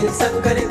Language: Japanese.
検索カレ